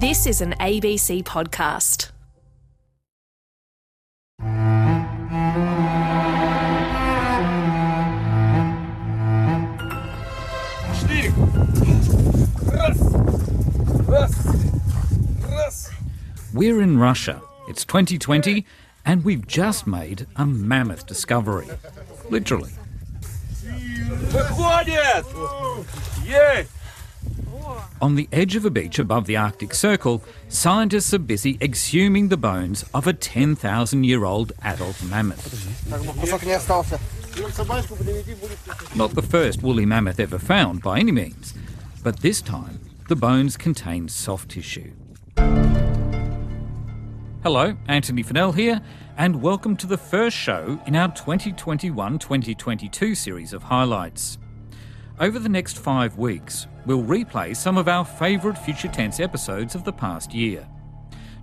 This is an ABC podcast. We're in Russia. It's 2020, and we've just made a mammoth discovery. Literally. On the edge of a beach above the Arctic Circle, scientists are busy exhuming the bones of a 10,000 year old adult mammoth. Not the first woolly mammoth ever found by any means, but this time the bones contain soft tissue. Hello, Antony Funnell here, and welcome to the first show in our 2021 2022 series of highlights. Over the next five weeks, we'll replay some of our favourite Future Tense episodes of the past year.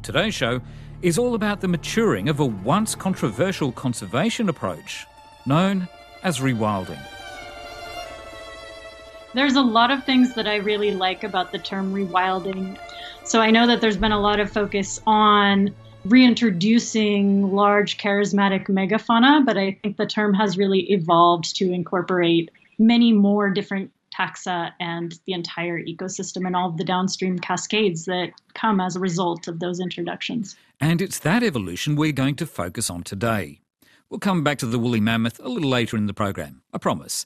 Today's show is all about the maturing of a once controversial conservation approach known as rewilding. There's a lot of things that I really like about the term rewilding. So I know that there's been a lot of focus on reintroducing large charismatic megafauna, but I think the term has really evolved to incorporate many more different taxa and the entire ecosystem and all of the downstream cascades that come as a result of those introductions. And it's that evolution we're going to focus on today. We'll come back to the woolly mammoth a little later in the program, I promise.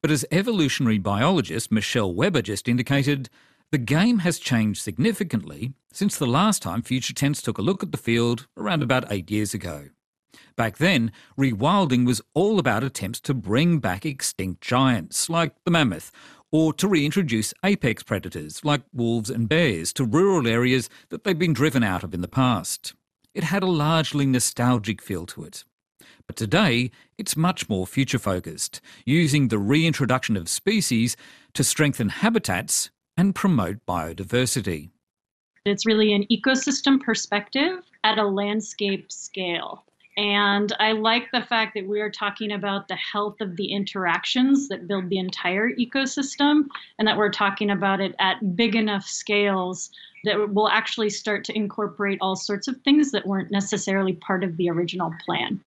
But as evolutionary biologist Michelle Weber just indicated, the game has changed significantly since the last time Future Tense took a look at the field around about eight years ago. Back then, rewilding was all about attempts to bring back extinct giants like the mammoth, or to reintroduce apex predators like wolves and bears to rural areas that they'd been driven out of in the past. It had a largely nostalgic feel to it. But today, it's much more future focused, using the reintroduction of species to strengthen habitats and promote biodiversity. It's really an ecosystem perspective at a landscape scale. And I like the fact that we are talking about the health of the interactions that build the entire ecosystem, and that we're talking about it at big enough scales that will actually start to incorporate all sorts of things that weren't necessarily part of the original plan.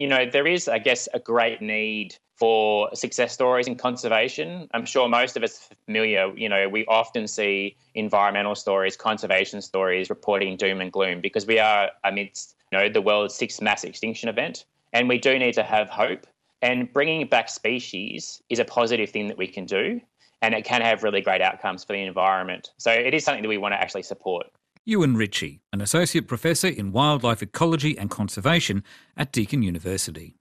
You know, there is, I guess, a great need for success stories in conservation. I'm sure most of us are familiar, you know, we often see environmental stories, conservation stories reporting doom and gloom because we are amidst, you know, the world's sixth mass extinction event. And we do need to have hope. And bringing back species is a positive thing that we can do. And it can have really great outcomes for the environment. So it is something that we want to actually support. Euan Ritchie, an Associate Professor in Wildlife Ecology and Conservation at Deakin University.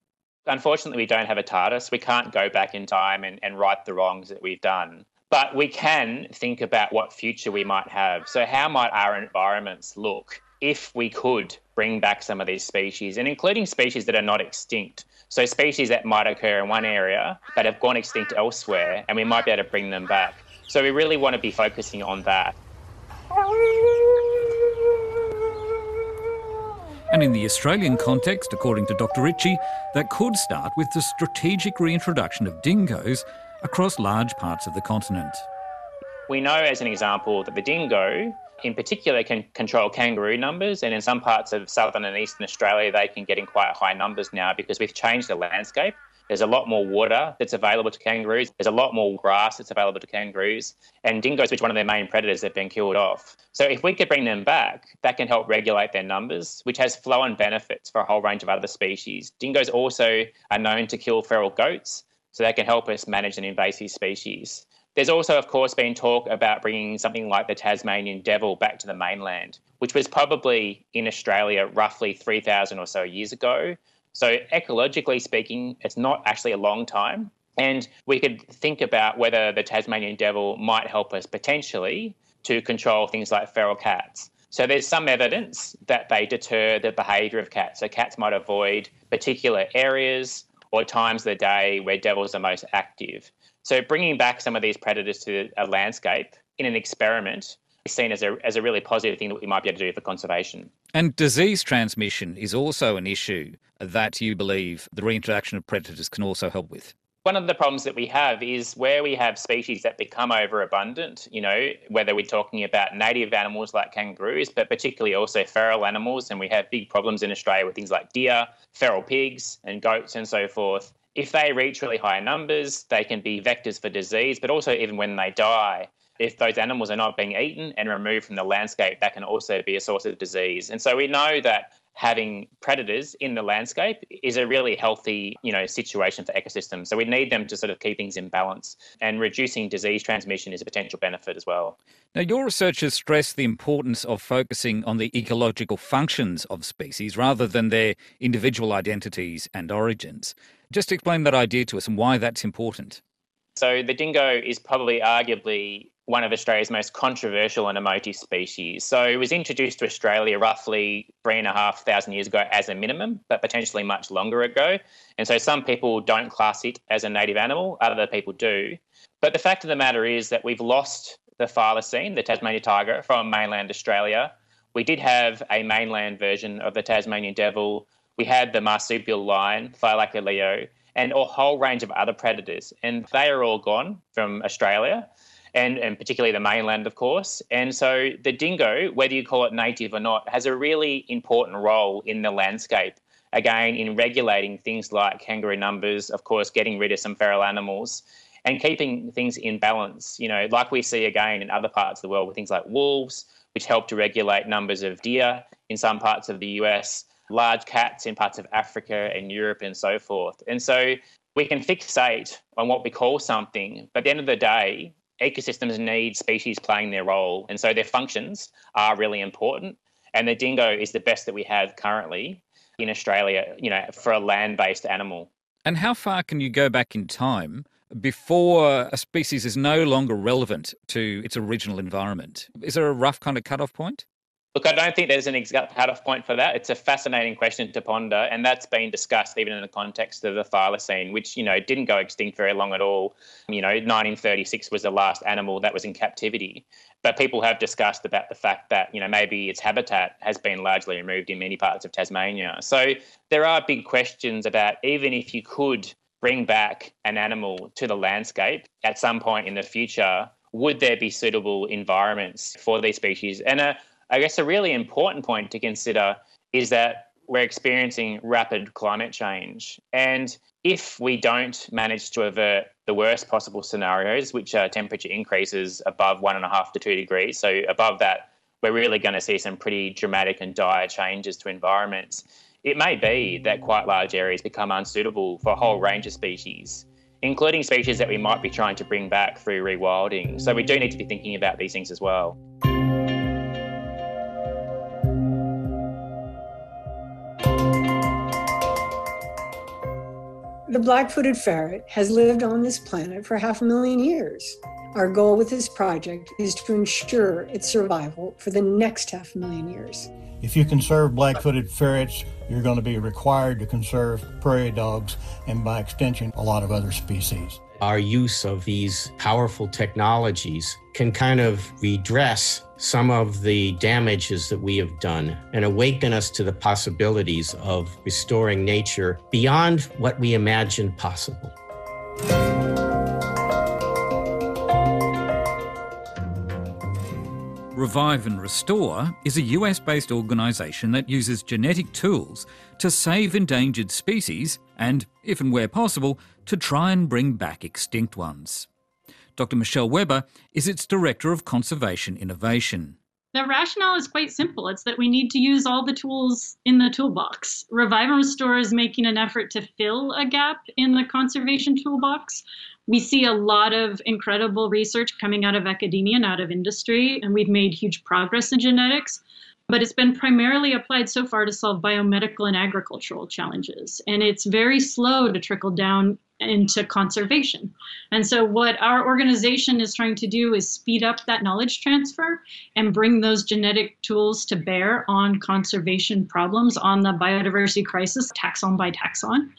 Unfortunately, we don't have a TARDIS. We can't go back in time and, and right the wrongs that we've done. But we can think about what future we might have. So, how might our environments look if we could bring back some of these species, and including species that are not extinct? So, species that might occur in one area but have gone extinct elsewhere, and we might be able to bring them back. So, we really want to be focusing on that. And in the Australian context, according to Dr. Ritchie, that could start with the strategic reintroduction of dingoes across large parts of the continent. We know, as an example, that the dingo in particular can control kangaroo numbers, and in some parts of southern and eastern Australia, they can get in quite high numbers now because we've changed the landscape. There's a lot more water that's available to kangaroos. There's a lot more grass that's available to kangaroos. And dingoes, which one of their main predators, have been killed off. So if we could bring them back, that can help regulate their numbers, which has flow on benefits for a whole range of other species. Dingoes also are known to kill feral goats, so that can help us manage an invasive species. There's also, of course, been talk about bringing something like the Tasmanian devil back to the mainland, which was probably in Australia roughly 3,000 or so years ago. So, ecologically speaking, it's not actually a long time. And we could think about whether the Tasmanian devil might help us potentially to control things like feral cats. So, there's some evidence that they deter the behaviour of cats. So, cats might avoid particular areas or times of the day where devils are most active. So, bringing back some of these predators to a landscape in an experiment seen as a, as a really positive thing that we might be able to do for conservation. And disease transmission is also an issue that you believe the reintroduction of predators can also help with. One of the problems that we have is where we have species that become overabundant, you know, whether we're talking about native animals like kangaroos, but particularly also feral animals. And we have big problems in Australia with things like deer, feral pigs, and goats, and so forth. If they reach really high numbers, they can be vectors for disease, but also even when they die, if those animals are not being eaten and removed from the landscape, that can also be a source of disease. And so we know that having predators in the landscape is a really healthy, you know, situation for ecosystems. So we need them to sort of keep things in balance and reducing disease transmission is a potential benefit as well. Now your research has stressed the importance of focusing on the ecological functions of species rather than their individual identities and origins. Just explain that idea to us and why that's important. So the dingo is probably arguably one of Australia's most controversial and emotive species. So it was introduced to Australia roughly three and a half thousand years ago as a minimum, but potentially much longer ago. And so some people don't class it as a native animal, other people do. But the fact of the matter is that we've lost the thylacine, the Tasmanian tiger, from mainland Australia. We did have a mainland version of the Tasmanian devil. We had the marsupial lion, Thylacoleo, and a whole range of other predators. And they are all gone from Australia and, and particularly the mainland, of course. And so the dingo, whether you call it native or not, has a really important role in the landscape. Again, in regulating things like kangaroo numbers, of course, getting rid of some feral animals and keeping things in balance. You know, like we see again in other parts of the world with things like wolves, which help to regulate numbers of deer in some parts of the US, large cats in parts of Africa and Europe and so forth. And so we can fixate on what we call something, but at the end of the day, ecosystems need species playing their role, and so their functions are really important. And the dingo is the best that we have currently in Australia, you know, for a land-based animal. And how far can you go back in time before a species is no longer relevant to its original environment? Is there a rough kind of cutoff point? Look, I don't think there's an exact cutoff point for that. It's a fascinating question to ponder, and that's been discussed even in the context of the thylacine, which you know didn't go extinct very long at all. You know, 1936 was the last animal that was in captivity, but people have discussed about the fact that you know maybe its habitat has been largely removed in many parts of Tasmania. So there are big questions about even if you could bring back an animal to the landscape at some point in the future, would there be suitable environments for these species? And a I guess a really important point to consider is that we're experiencing rapid climate change. And if we don't manage to avert the worst possible scenarios, which are temperature increases above one and a half to two degrees, so above that, we're really going to see some pretty dramatic and dire changes to environments. It may be that quite large areas become unsuitable for a whole range of species, including species that we might be trying to bring back through rewilding. So we do need to be thinking about these things as well. The black footed ferret has lived on this planet for half a million years. Our goal with this project is to ensure its survival for the next half million years. If you conserve black footed ferrets, you're going to be required to conserve prairie dogs and, by extension, a lot of other species. Our use of these powerful technologies can kind of redress some of the damages that we have done and awaken us to the possibilities of restoring nature beyond what we imagined possible. Revive and Restore is a US based organisation that uses genetic tools to save endangered species and, if and where possible, to try and bring back extinct ones. Dr. Michelle Weber is its Director of Conservation Innovation. The rationale is quite simple. It's that we need to use all the tools in the toolbox. Revive and Restore is making an effort to fill a gap in the conservation toolbox. We see a lot of incredible research coming out of academia and out of industry, and we've made huge progress in genetics but it's been primarily applied so far to solve biomedical and agricultural challenges. And it's very slow to trickle down into conservation. And so, what our organization is trying to do is speed up that knowledge transfer and bring those genetic tools to bear on conservation problems, on the biodiversity crisis, taxon by taxon.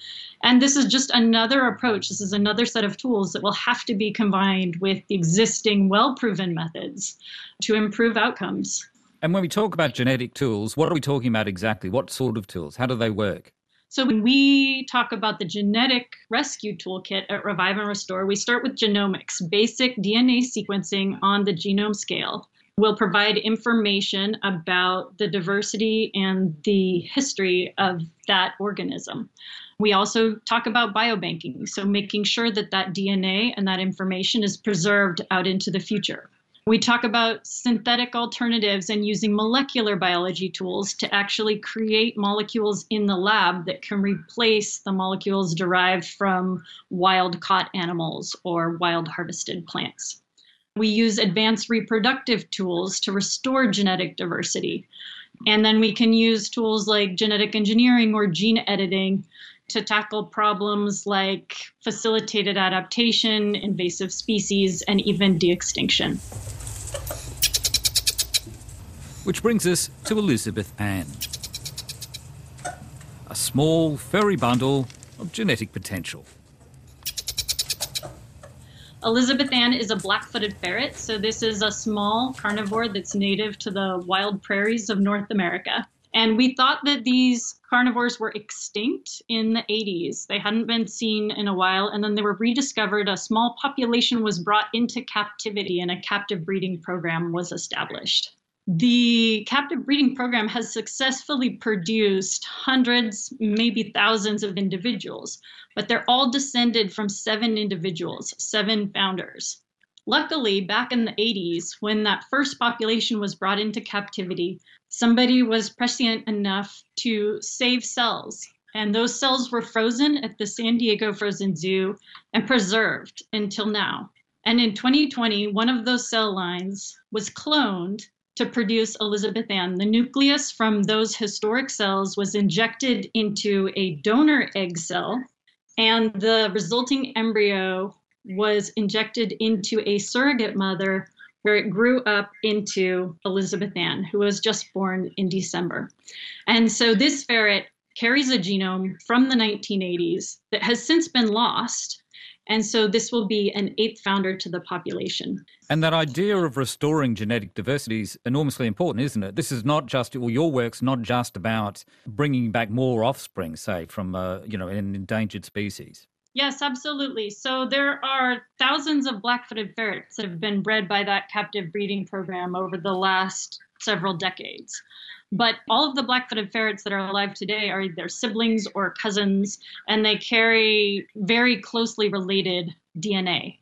And this is just another approach. This is another set of tools that will have to be combined with existing well proven methods to improve outcomes. And when we talk about genetic tools, what are we talking about exactly? What sort of tools? How do they work? So when we talk about the genetic rescue toolkit at Revive and Restore, we start with genomics, basic DNA sequencing on the genome scale. We'll provide information about the diversity and the history of that organism. We also talk about biobanking, so making sure that that DNA and that information is preserved out into the future. We talk about synthetic alternatives and using molecular biology tools to actually create molecules in the lab that can replace the molecules derived from wild caught animals or wild harvested plants. We use advanced reproductive tools to restore genetic diversity. And then we can use tools like genetic engineering or gene editing to tackle problems like facilitated adaptation, invasive species, and even de extinction. Which brings us to Elizabeth Ann. A small, furry bundle of genetic potential. Elizabeth Ann is a black footed ferret, so this is a small carnivore that's native to the wild prairies of North America. And we thought that these carnivores were extinct in the 80s. They hadn't been seen in a while, and then they were rediscovered. A small population was brought into captivity, and a captive breeding program was established. The captive breeding program has successfully produced hundreds, maybe thousands of individuals, but they're all descended from seven individuals, seven founders. Luckily, back in the 80s, when that first population was brought into captivity, somebody was prescient enough to save cells. And those cells were frozen at the San Diego Frozen Zoo and preserved until now. And in 2020, one of those cell lines was cloned to produce Elizabeth Ann. The nucleus from those historic cells was injected into a donor egg cell, and the resulting embryo was injected into a surrogate mother where it grew up into Elizabeth Ann, who was just born in December. And so this ferret carries a genome from the 1980s that has since been lost. And so this will be an eighth founder to the population. And that idea of restoring genetic diversity is enormously important, isn't it? This is not just, well, your work's not just about bringing back more offspring, say, from, uh, you know, an endangered species. Yes, absolutely. So there are thousands of black-footed ferrets that have been bred by that captive breeding program over the last several decades. But all of the black-footed ferrets that are alive today are either siblings or cousins, and they carry very closely related DNA.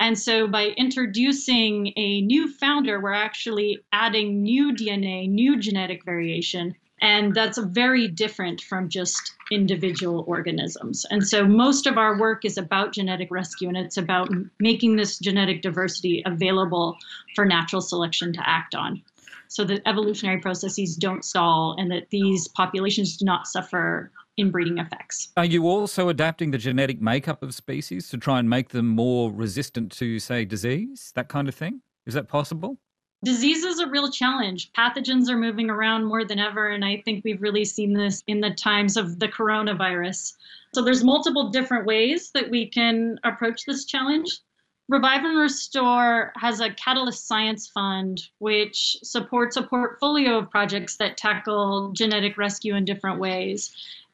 And so by introducing a new founder, we're actually adding new DNA, new genetic variation and that's very different from just individual organisms. And so most of our work is about genetic rescue and it's about making this genetic diversity available for natural selection to act on so that evolutionary processes don't stall and that these populations do not suffer inbreeding effects. Are you also adapting the genetic makeup of species to try and make them more resistant to, say, disease, that kind of thing? Is that possible? Disease is a real challenge. Pathogens are moving around more than ever, and I think we've really seen this in the times of the coronavirus. So there's multiple different ways that we can approach this challenge. Revive and Restore has a Catalyst Science Fund, which supports a portfolio of projects that tackle genetic rescue in different ways.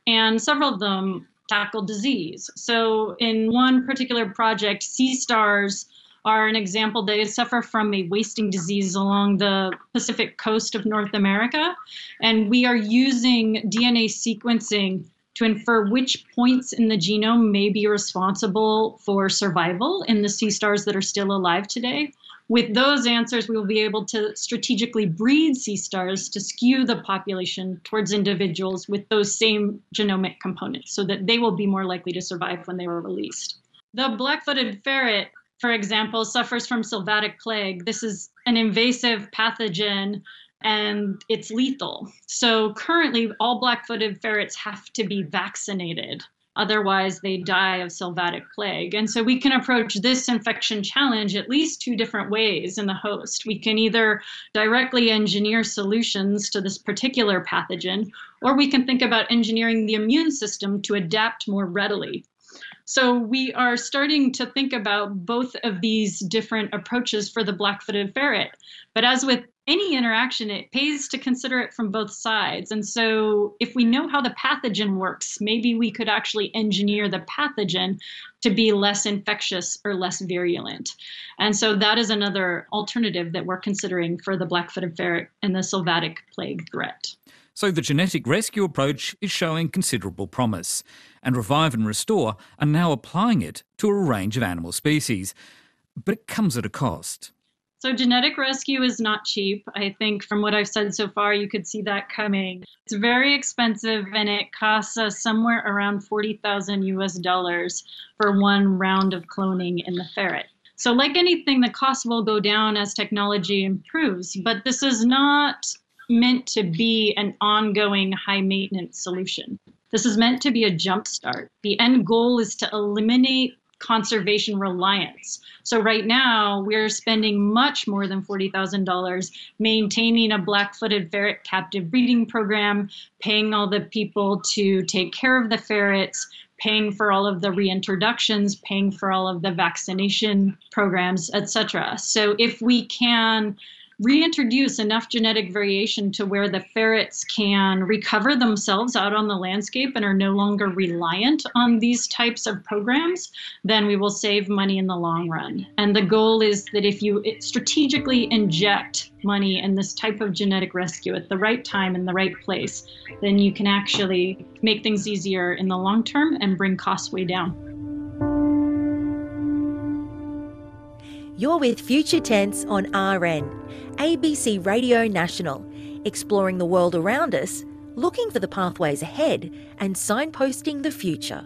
And several of them tackle disease. So, in one particular project, Sea Stars are an example. They suffer from a wasting disease along the Pacific coast of North America. And we are using DNA sequencing to infer which points in the genome may be responsible for survival in the sea stars that are still alive today. With those answers, we will be able to strategically breed sea stars to skew the population towards individuals with those same genomic components so that they will be more likely to survive when they were released. The black footed ferret for example, suffers from sylvatic plague. This is an invasive pathogen and it's lethal. So currently, all black footed ferrets have to be vaccinated. Otherwise, they die of sylvatic plague. And so we can approach this infection challenge at least two different ways in the host. We can either directly engineer solutions to this particular pathogen, or we can think about engineering the immune system to adapt more readily So we are starting to think about both of these different approaches for the black footed ferret. But as with any interaction, it pays to consider it from both sides. And so, if we know how the pathogen works, maybe we could actually engineer the pathogen to be less infectious or less virulent. And so, that is another alternative that we're considering for the black footed ferret and the sylvatic plague threat. So, the genetic rescue approach is showing considerable promise, and Revive and Restore are now applying it to a range of animal species. But it comes at a cost. So, genetic rescue is not cheap. I think from what I've said so far, you could see that coming. It's very expensive and it costs us somewhere around 40,000 US dollars for one round of cloning in the ferret. So, like anything, the cost will go down as technology improves, but this is not meant to be an ongoing high maintenance solution. This is meant to be a jumpstart. The end goal is to eliminate conservation reliance. So right now we're spending much more than $40,000 maintaining a black-footed ferret captive breeding program, paying all the people to take care of the ferrets, paying for all of the reintroductions, paying for all of the vaccination programs, etc. So if we can reintroduce enough genetic variation to where the ferrets can recover themselves out on the landscape and are no longer reliant on these types of programs, then we will save money in the long run. And the goal is that if you strategically inject money in this type of genetic rescue at the right time in the right place, then you can actually make things easier in the long term and bring costs way down. You're with Future Tense on RN, ABC Radio National, exploring the world around us, looking for the pathways ahead, and signposting the future.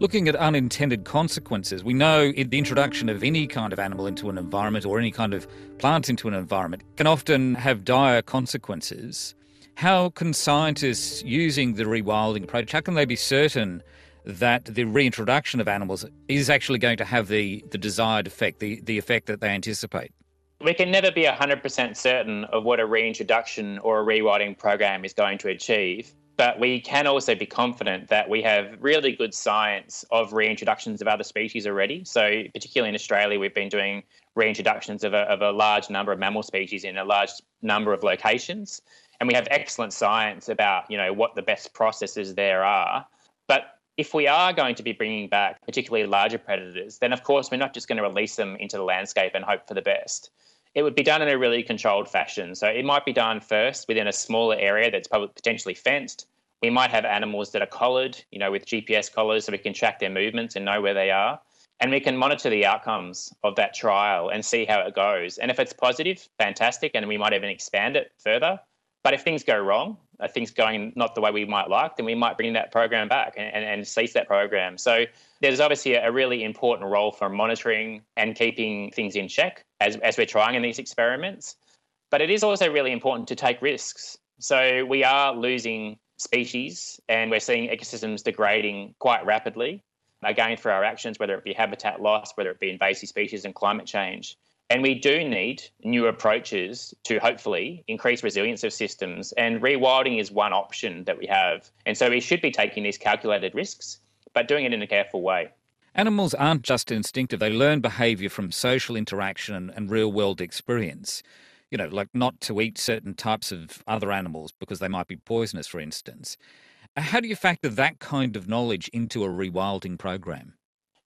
Looking at unintended consequences, we know the introduction of any kind of animal into an environment or any kind of plant into an environment can often have dire consequences. How can scientists using the rewilding approach, how can they be certain that the reintroduction of animals is actually going to have the, the desired effect, the, the effect that they anticipate? We can never be 100% certain of what a reintroduction or a rewilding program is going to achieve, but we can also be confident that we have really good science of reintroductions of other species already. So, particularly in Australia, we've been doing reintroductions of a, of a large number of mammal species in a large number of locations and we have excellent science about you know what the best processes there are but if we are going to be bringing back particularly larger predators then of course we're not just going to release them into the landscape and hope for the best. It would be done in a really controlled fashion. So it might be done first within a smaller area that's potentially fenced. We might have animals that are collared you know with gps collars so we can track their movements and know where they are. And we can monitor the outcomes of that trial and see how it goes. And if it's positive fantastic and we might even expand it further but if things go wrong, things going not the way we might like, then we might bring that program back and, and, and cease that program. So there's obviously a really important role for monitoring and keeping things in check as, as we're trying in these experiments. But it is also really important to take risks. So we are losing species and we're seeing ecosystems degrading quite rapidly, again, for our actions, whether it be habitat loss, whether it be invasive species and climate change. And we do need new approaches to hopefully increase resilience of systems. And rewilding is one option that we have. And so we should be taking these calculated risks, but doing it in a careful way. Animals aren't just instinctive, they learn behaviour from social interaction and, real world experience. You know, like not to eat certain types of other animals because they might be poisonous, for instance. How do you factor that kind of knowledge into a rewilding program?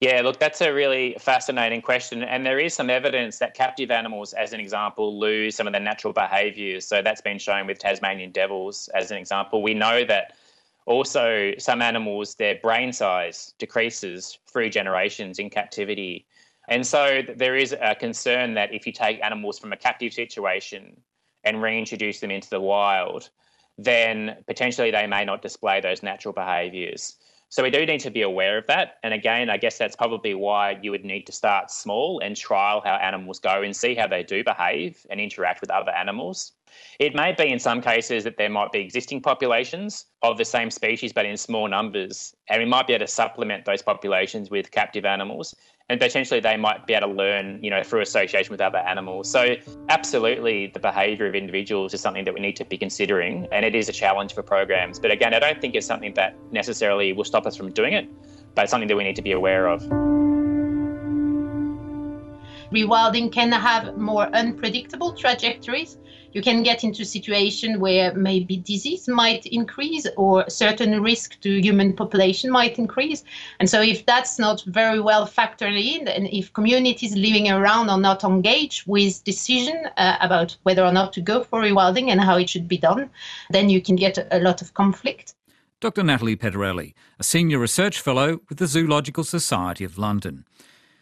Yeah, look, that's a really fascinating question. And there is some evidence that captive animals, as an example, lose some of their natural behaviours. So that's been shown with Tasmanian devils, as an example. We know that also some animals, their brain size decreases through generations in captivity. And so there is a concern that if you take animals from a captive situation and reintroduce them into the wild, then potentially they may not display those natural behaviours. So we do need to be aware of that. And again, I guess that's probably why you would need to start small and trial how animals go and see how they do behave and interact with other animals. It may be in some cases that there might be existing populations of the same species but in small numbers, and we might be able to supplement those populations with captive animals. And potentially they might be able to learn, you know, through association with other animals. So absolutely the behaviour of individuals is something that we need to be considering and it is a challenge for programs. But again, I don't think it's something that necessarily will stop us from doing it, but it's something that we need to be aware of. Rewilding can have more unpredictable trajectories you can get into situation where maybe disease might increase or certain risk to human population might increase. And so if that's not very well factored in, and if communities living around are not engaged with decision uh, about whether or not to go for rewilding and how it should be done, then you can get a lot of conflict. Dr. Nathalie Pettorelli, a senior research fellow with the Zoological Society of London.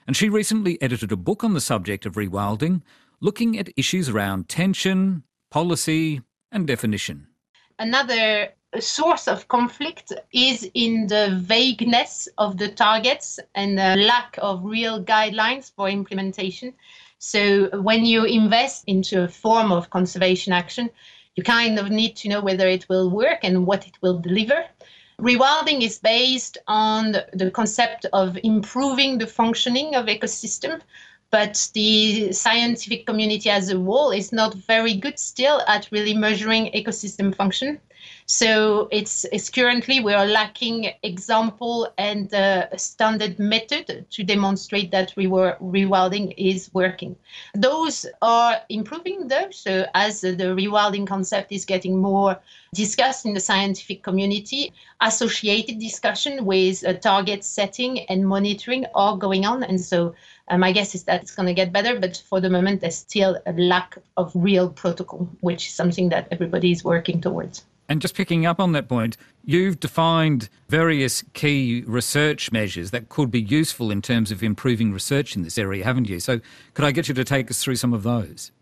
And she recently edited a book on the subject of rewilding, looking at issues around tension, policy, and definition. Another source of conflict is in the vagueness of the targets and the lack of real guidelines for implementation. So, when you invest into a form of conservation action, you kind of need to know whether it will work and what it will deliver. Rewilding is based on the concept of improving the functioning of ecosystem but the scientific community as a whole is not very good still at really measuring ecosystem function. So it's, it's currently we are lacking example and uh, standard method to demonstrate that we were rewilding is working. Those are improving though. So as the rewilding concept is getting more discussed in the scientific community, associated discussion with uh, target setting and monitoring are going on. And so uh, my guess is that it's going to get better, but for the moment, there's still a lack of real protocol, which is something that everybody is working towards. And just picking up on that point, you've defined various key research measures that could be useful in terms of improving research in this area, haven't you? So, could I get you to take us through some of those?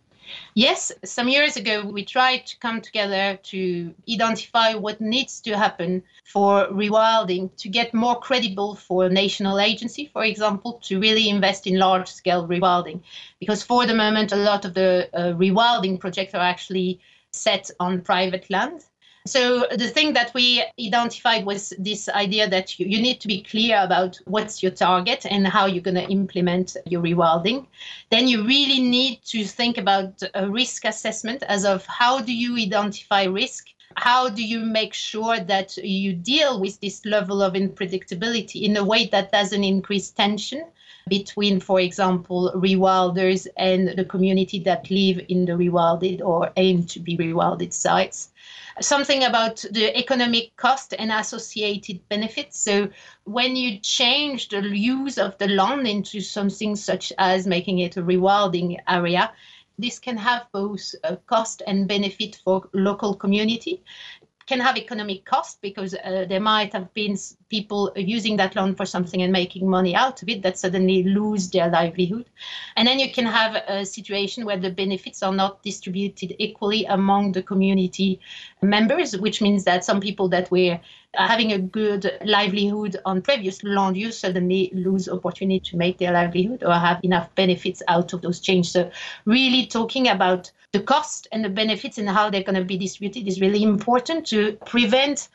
Yes, some years ago, we tried to come together to identify what needs to happen for rewilding to get more credible for a national agency, for example, to really invest in large scale rewilding. Because for the moment, a lot of the uh, rewilding projects are actually set on private land. So the thing that we identified was this idea that you, you need to be clear about what's your target and how you're going to implement your rewilding. Then you really need to think about a risk assessment as of how do you identify risk how do you make sure that you deal with this level of unpredictability in a way that doesn't increase tension between, for example, rewilders and the community that live in the rewilded or aim to be rewilded sites? something about the economic cost and associated benefits. So when you change the use of the land into something such as making it a rewilding area, this can have both a cost and benefit for local community can have economic cost because uh, there might have been people using that loan for something and making money out of it that suddenly lose their livelihood. And then you can have a situation where the benefits are not distributed equally among the community members, which means that some people that were Uh, having a good livelihood on previous land use suddenly lose opportunity to make their livelihood or have enough benefits out of those changes. So really talking about the cost and the benefits and how they're going to be distributed is really important to prevent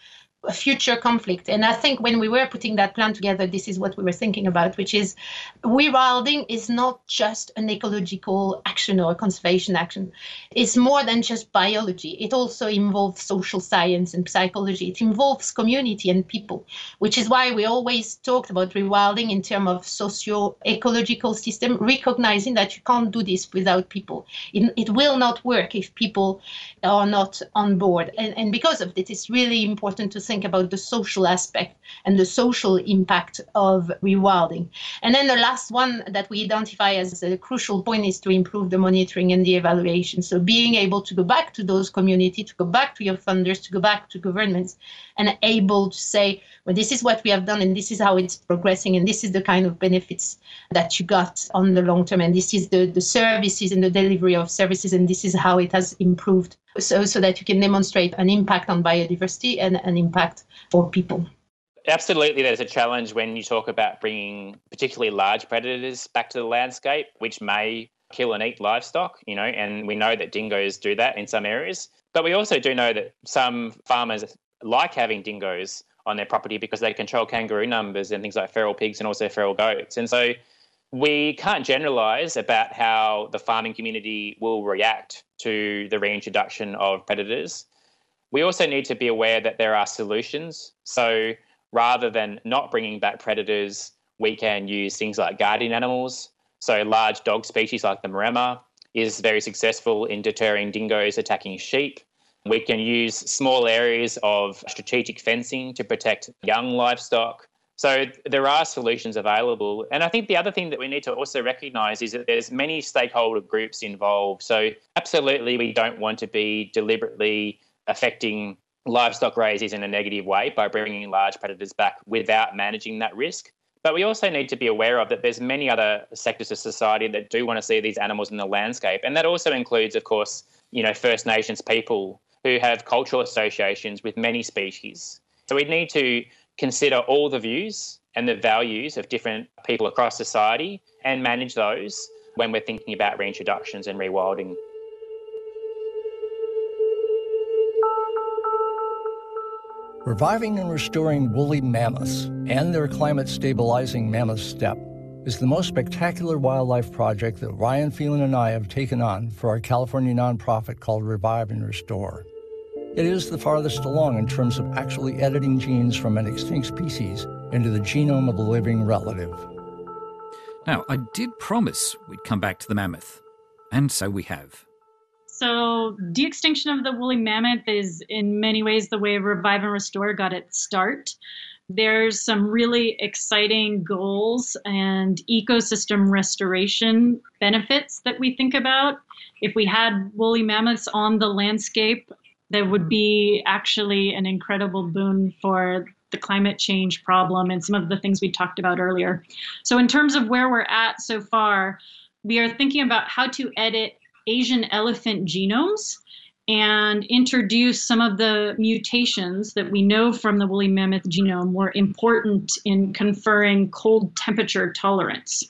future conflict. And I think when we were putting that plan together, this is what we were thinking about, which is rewilding is not just an ecological action or a conservation action. It's more than just biology. It also involves social science and psychology. It involves community and people, which is why we always talked about rewilding in terms of socio-ecological system, recognizing that you can't do this without people. It, it will not work if people are not on board. And, and because of this, it's really important to think about the social aspect and the social impact of rewilding. And then the last one that we identify as a crucial point is to improve the monitoring and the evaluation. So being able to go back to those communities, to go back to your funders, to go back to governments, and able to say, well, this is what we have done and this is how it's progressing and this is the kind of benefits that you got on the long term and this is the, the services and the delivery of services and this is how it has improved so, so that you can demonstrate an impact on biodiversity and an impact for people. Absolutely, there's a challenge when you talk about bringing particularly large predators back to the landscape, which may kill and eat livestock, you know, and we know that dingoes do that in some areas. But we also do know that some farmers like having dingoes on their property because they control kangaroo numbers and things like feral pigs and also feral goats. And so we can't generalize about how the farming community will react to the reintroduction of predators. We also need to be aware that there are solutions. So rather than not bringing back predators, we can use things like guardian animals. So large dog species like the Maremma is very successful in deterring dingoes attacking sheep. We can use small areas of strategic fencing to protect young livestock. So there are solutions available. And I think the other thing that we need to also recognize is that there's many stakeholder groups involved. So absolutely we don't want to be deliberately affecting livestock raisers in a negative way by bringing large predators back without managing that risk. But we also need to be aware of that there's many other sectors of society that do want to see these animals in the landscape. And that also includes, of course, you know, First Nations people who have cultural associations with many species. So we need to consider all the views and the values of different people across society and manage those when we're thinking about reintroductions and rewilding. Reviving and restoring woolly mammoths and their climate stabilizing mammoth steppe is the most spectacular wildlife project that Ryan Phelan and I have taken on for our California nonprofit called Revive and Restore. It is the farthest along in terms of actually editing genes from an extinct species into the genome of a living relative. Now, I did promise we'd come back to the mammoth, and so we have. So, de extinction of the woolly mammoth is in many ways the way Revive and Restore got its start. There's some really exciting goals and ecosystem restoration benefits that we think about. If we had woolly mammoths on the landscape, that would be actually an incredible boon for the climate change problem and some of the things we talked about earlier. So, in terms of where we're at so far, we are thinking about how to edit Asian elephant genomes and introduce some of the mutations that we know from the woolly mammoth genome were important in conferring cold temperature tolerance.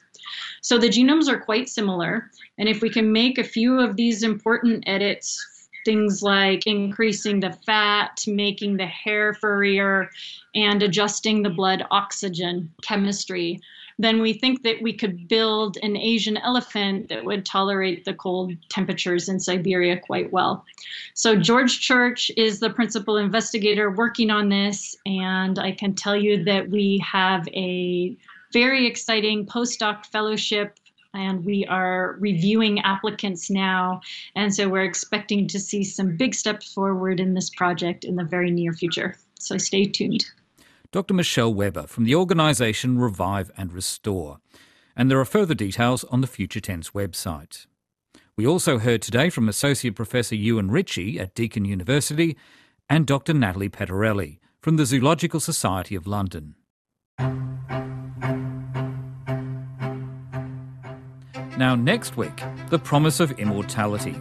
So the genomes are quite similar, and if we can make a few of these important edits, things like increasing the fat, making the hair furrier, and adjusting the blood oxygen chemistry, then we think that we could build an Asian elephant that would tolerate the cold temperatures in Siberia quite well. So, George Church is the principal investigator working on this, and I can tell you that we have a very exciting postdoc fellowship and we are reviewing applicants now. And so we're expecting to see some big steps forward in this project in the very near future. So stay tuned. Dr. Michelle Webber from the organisation Revive and Restore. And there are further details on the Future Tense website. We also heard today from Associate Professor Euan Ritchie at Deakin University and Dr. Nathalie Pettorelli from the Zoological Society of London. Now, next week, the promise of immortality.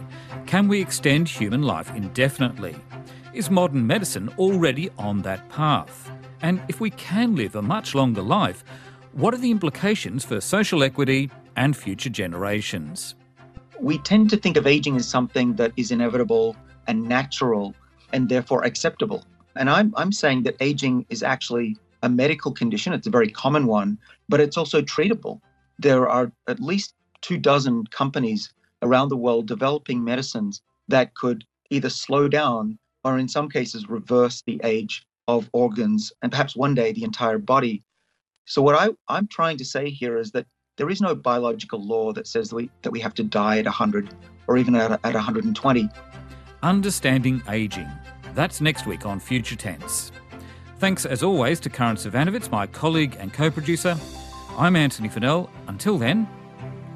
Can we extend human life indefinitely? Is modern medicine already on that path? And if we can live a much longer life, what are the implications for social equity and future generations? We tend to think of aging as something that is inevitable and natural and therefore acceptable. And I'm, I'm saying that aging is actually a medical condition. It's a very common one, but it's also treatable. There are at least two dozen companies around the world developing medicines that could either slow down or, in some cases, reverse the age of organs and perhaps one day the entire body. So what I, I'm trying to say here is that there is no biological law that says that we, that we have to die at 100 or even at, at 120. Understanding Aging. That's next week on Future Tense. Thanks as always to Karin Zsivanovits, my colleague and co-producer. I'm Antony Funnell. Until then,